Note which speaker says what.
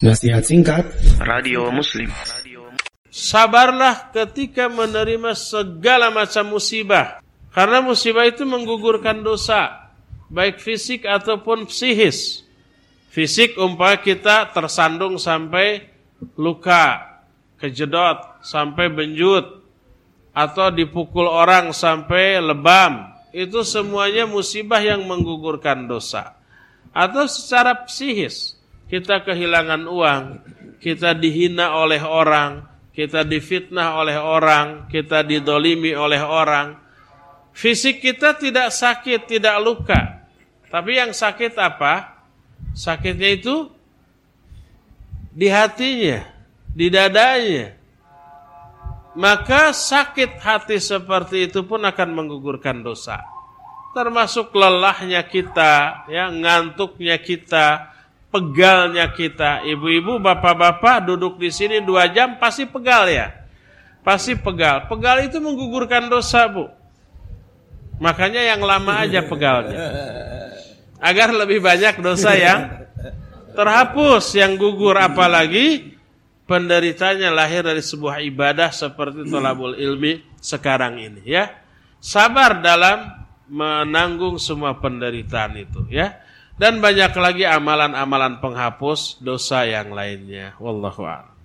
Speaker 1: Nasihat singkat
Speaker 2: Radio Muslim.
Speaker 3: Sabarlah ketika menerima segala macam musibah. Karena musibah itu menggugurkan dosa. Baik fisik ataupun psikis. Fisik umpah kita tersandung sampai luka. Kejedot sampai benjut. Atau dipukul orang sampai lebam. Itu semuanya musibah yang menggugurkan dosa. Atau secara psikis kita kehilangan uang, kita dihina oleh orang, kita difitnah oleh orang, kita didolimi oleh orang. Fisik kita tidak sakit, tidak luka. Tapi yang sakit apa? Sakitnya itu di hatinya, di dadanya. Maka sakit hati seperti itu pun akan menggugurkan dosa. Termasuk lelahnya kita, ya ngantuknya kita, pegalnya kita. Ibu-ibu, bapak-bapak duduk di sini dua jam pasti pegal ya. Pasti pegal. Pegal itu menggugurkan dosa bu. Makanya yang lama aja pegalnya. Agar lebih banyak dosa yang terhapus, yang gugur. Apalagi penderitanya lahir dari sebuah ibadah seperti tolabul ilmi sekarang ini ya. Sabar dalam menanggung semua penderitaan itu ya dan banyak lagi amalan-amalan penghapus dosa yang lainnya. Wallahu a'lam.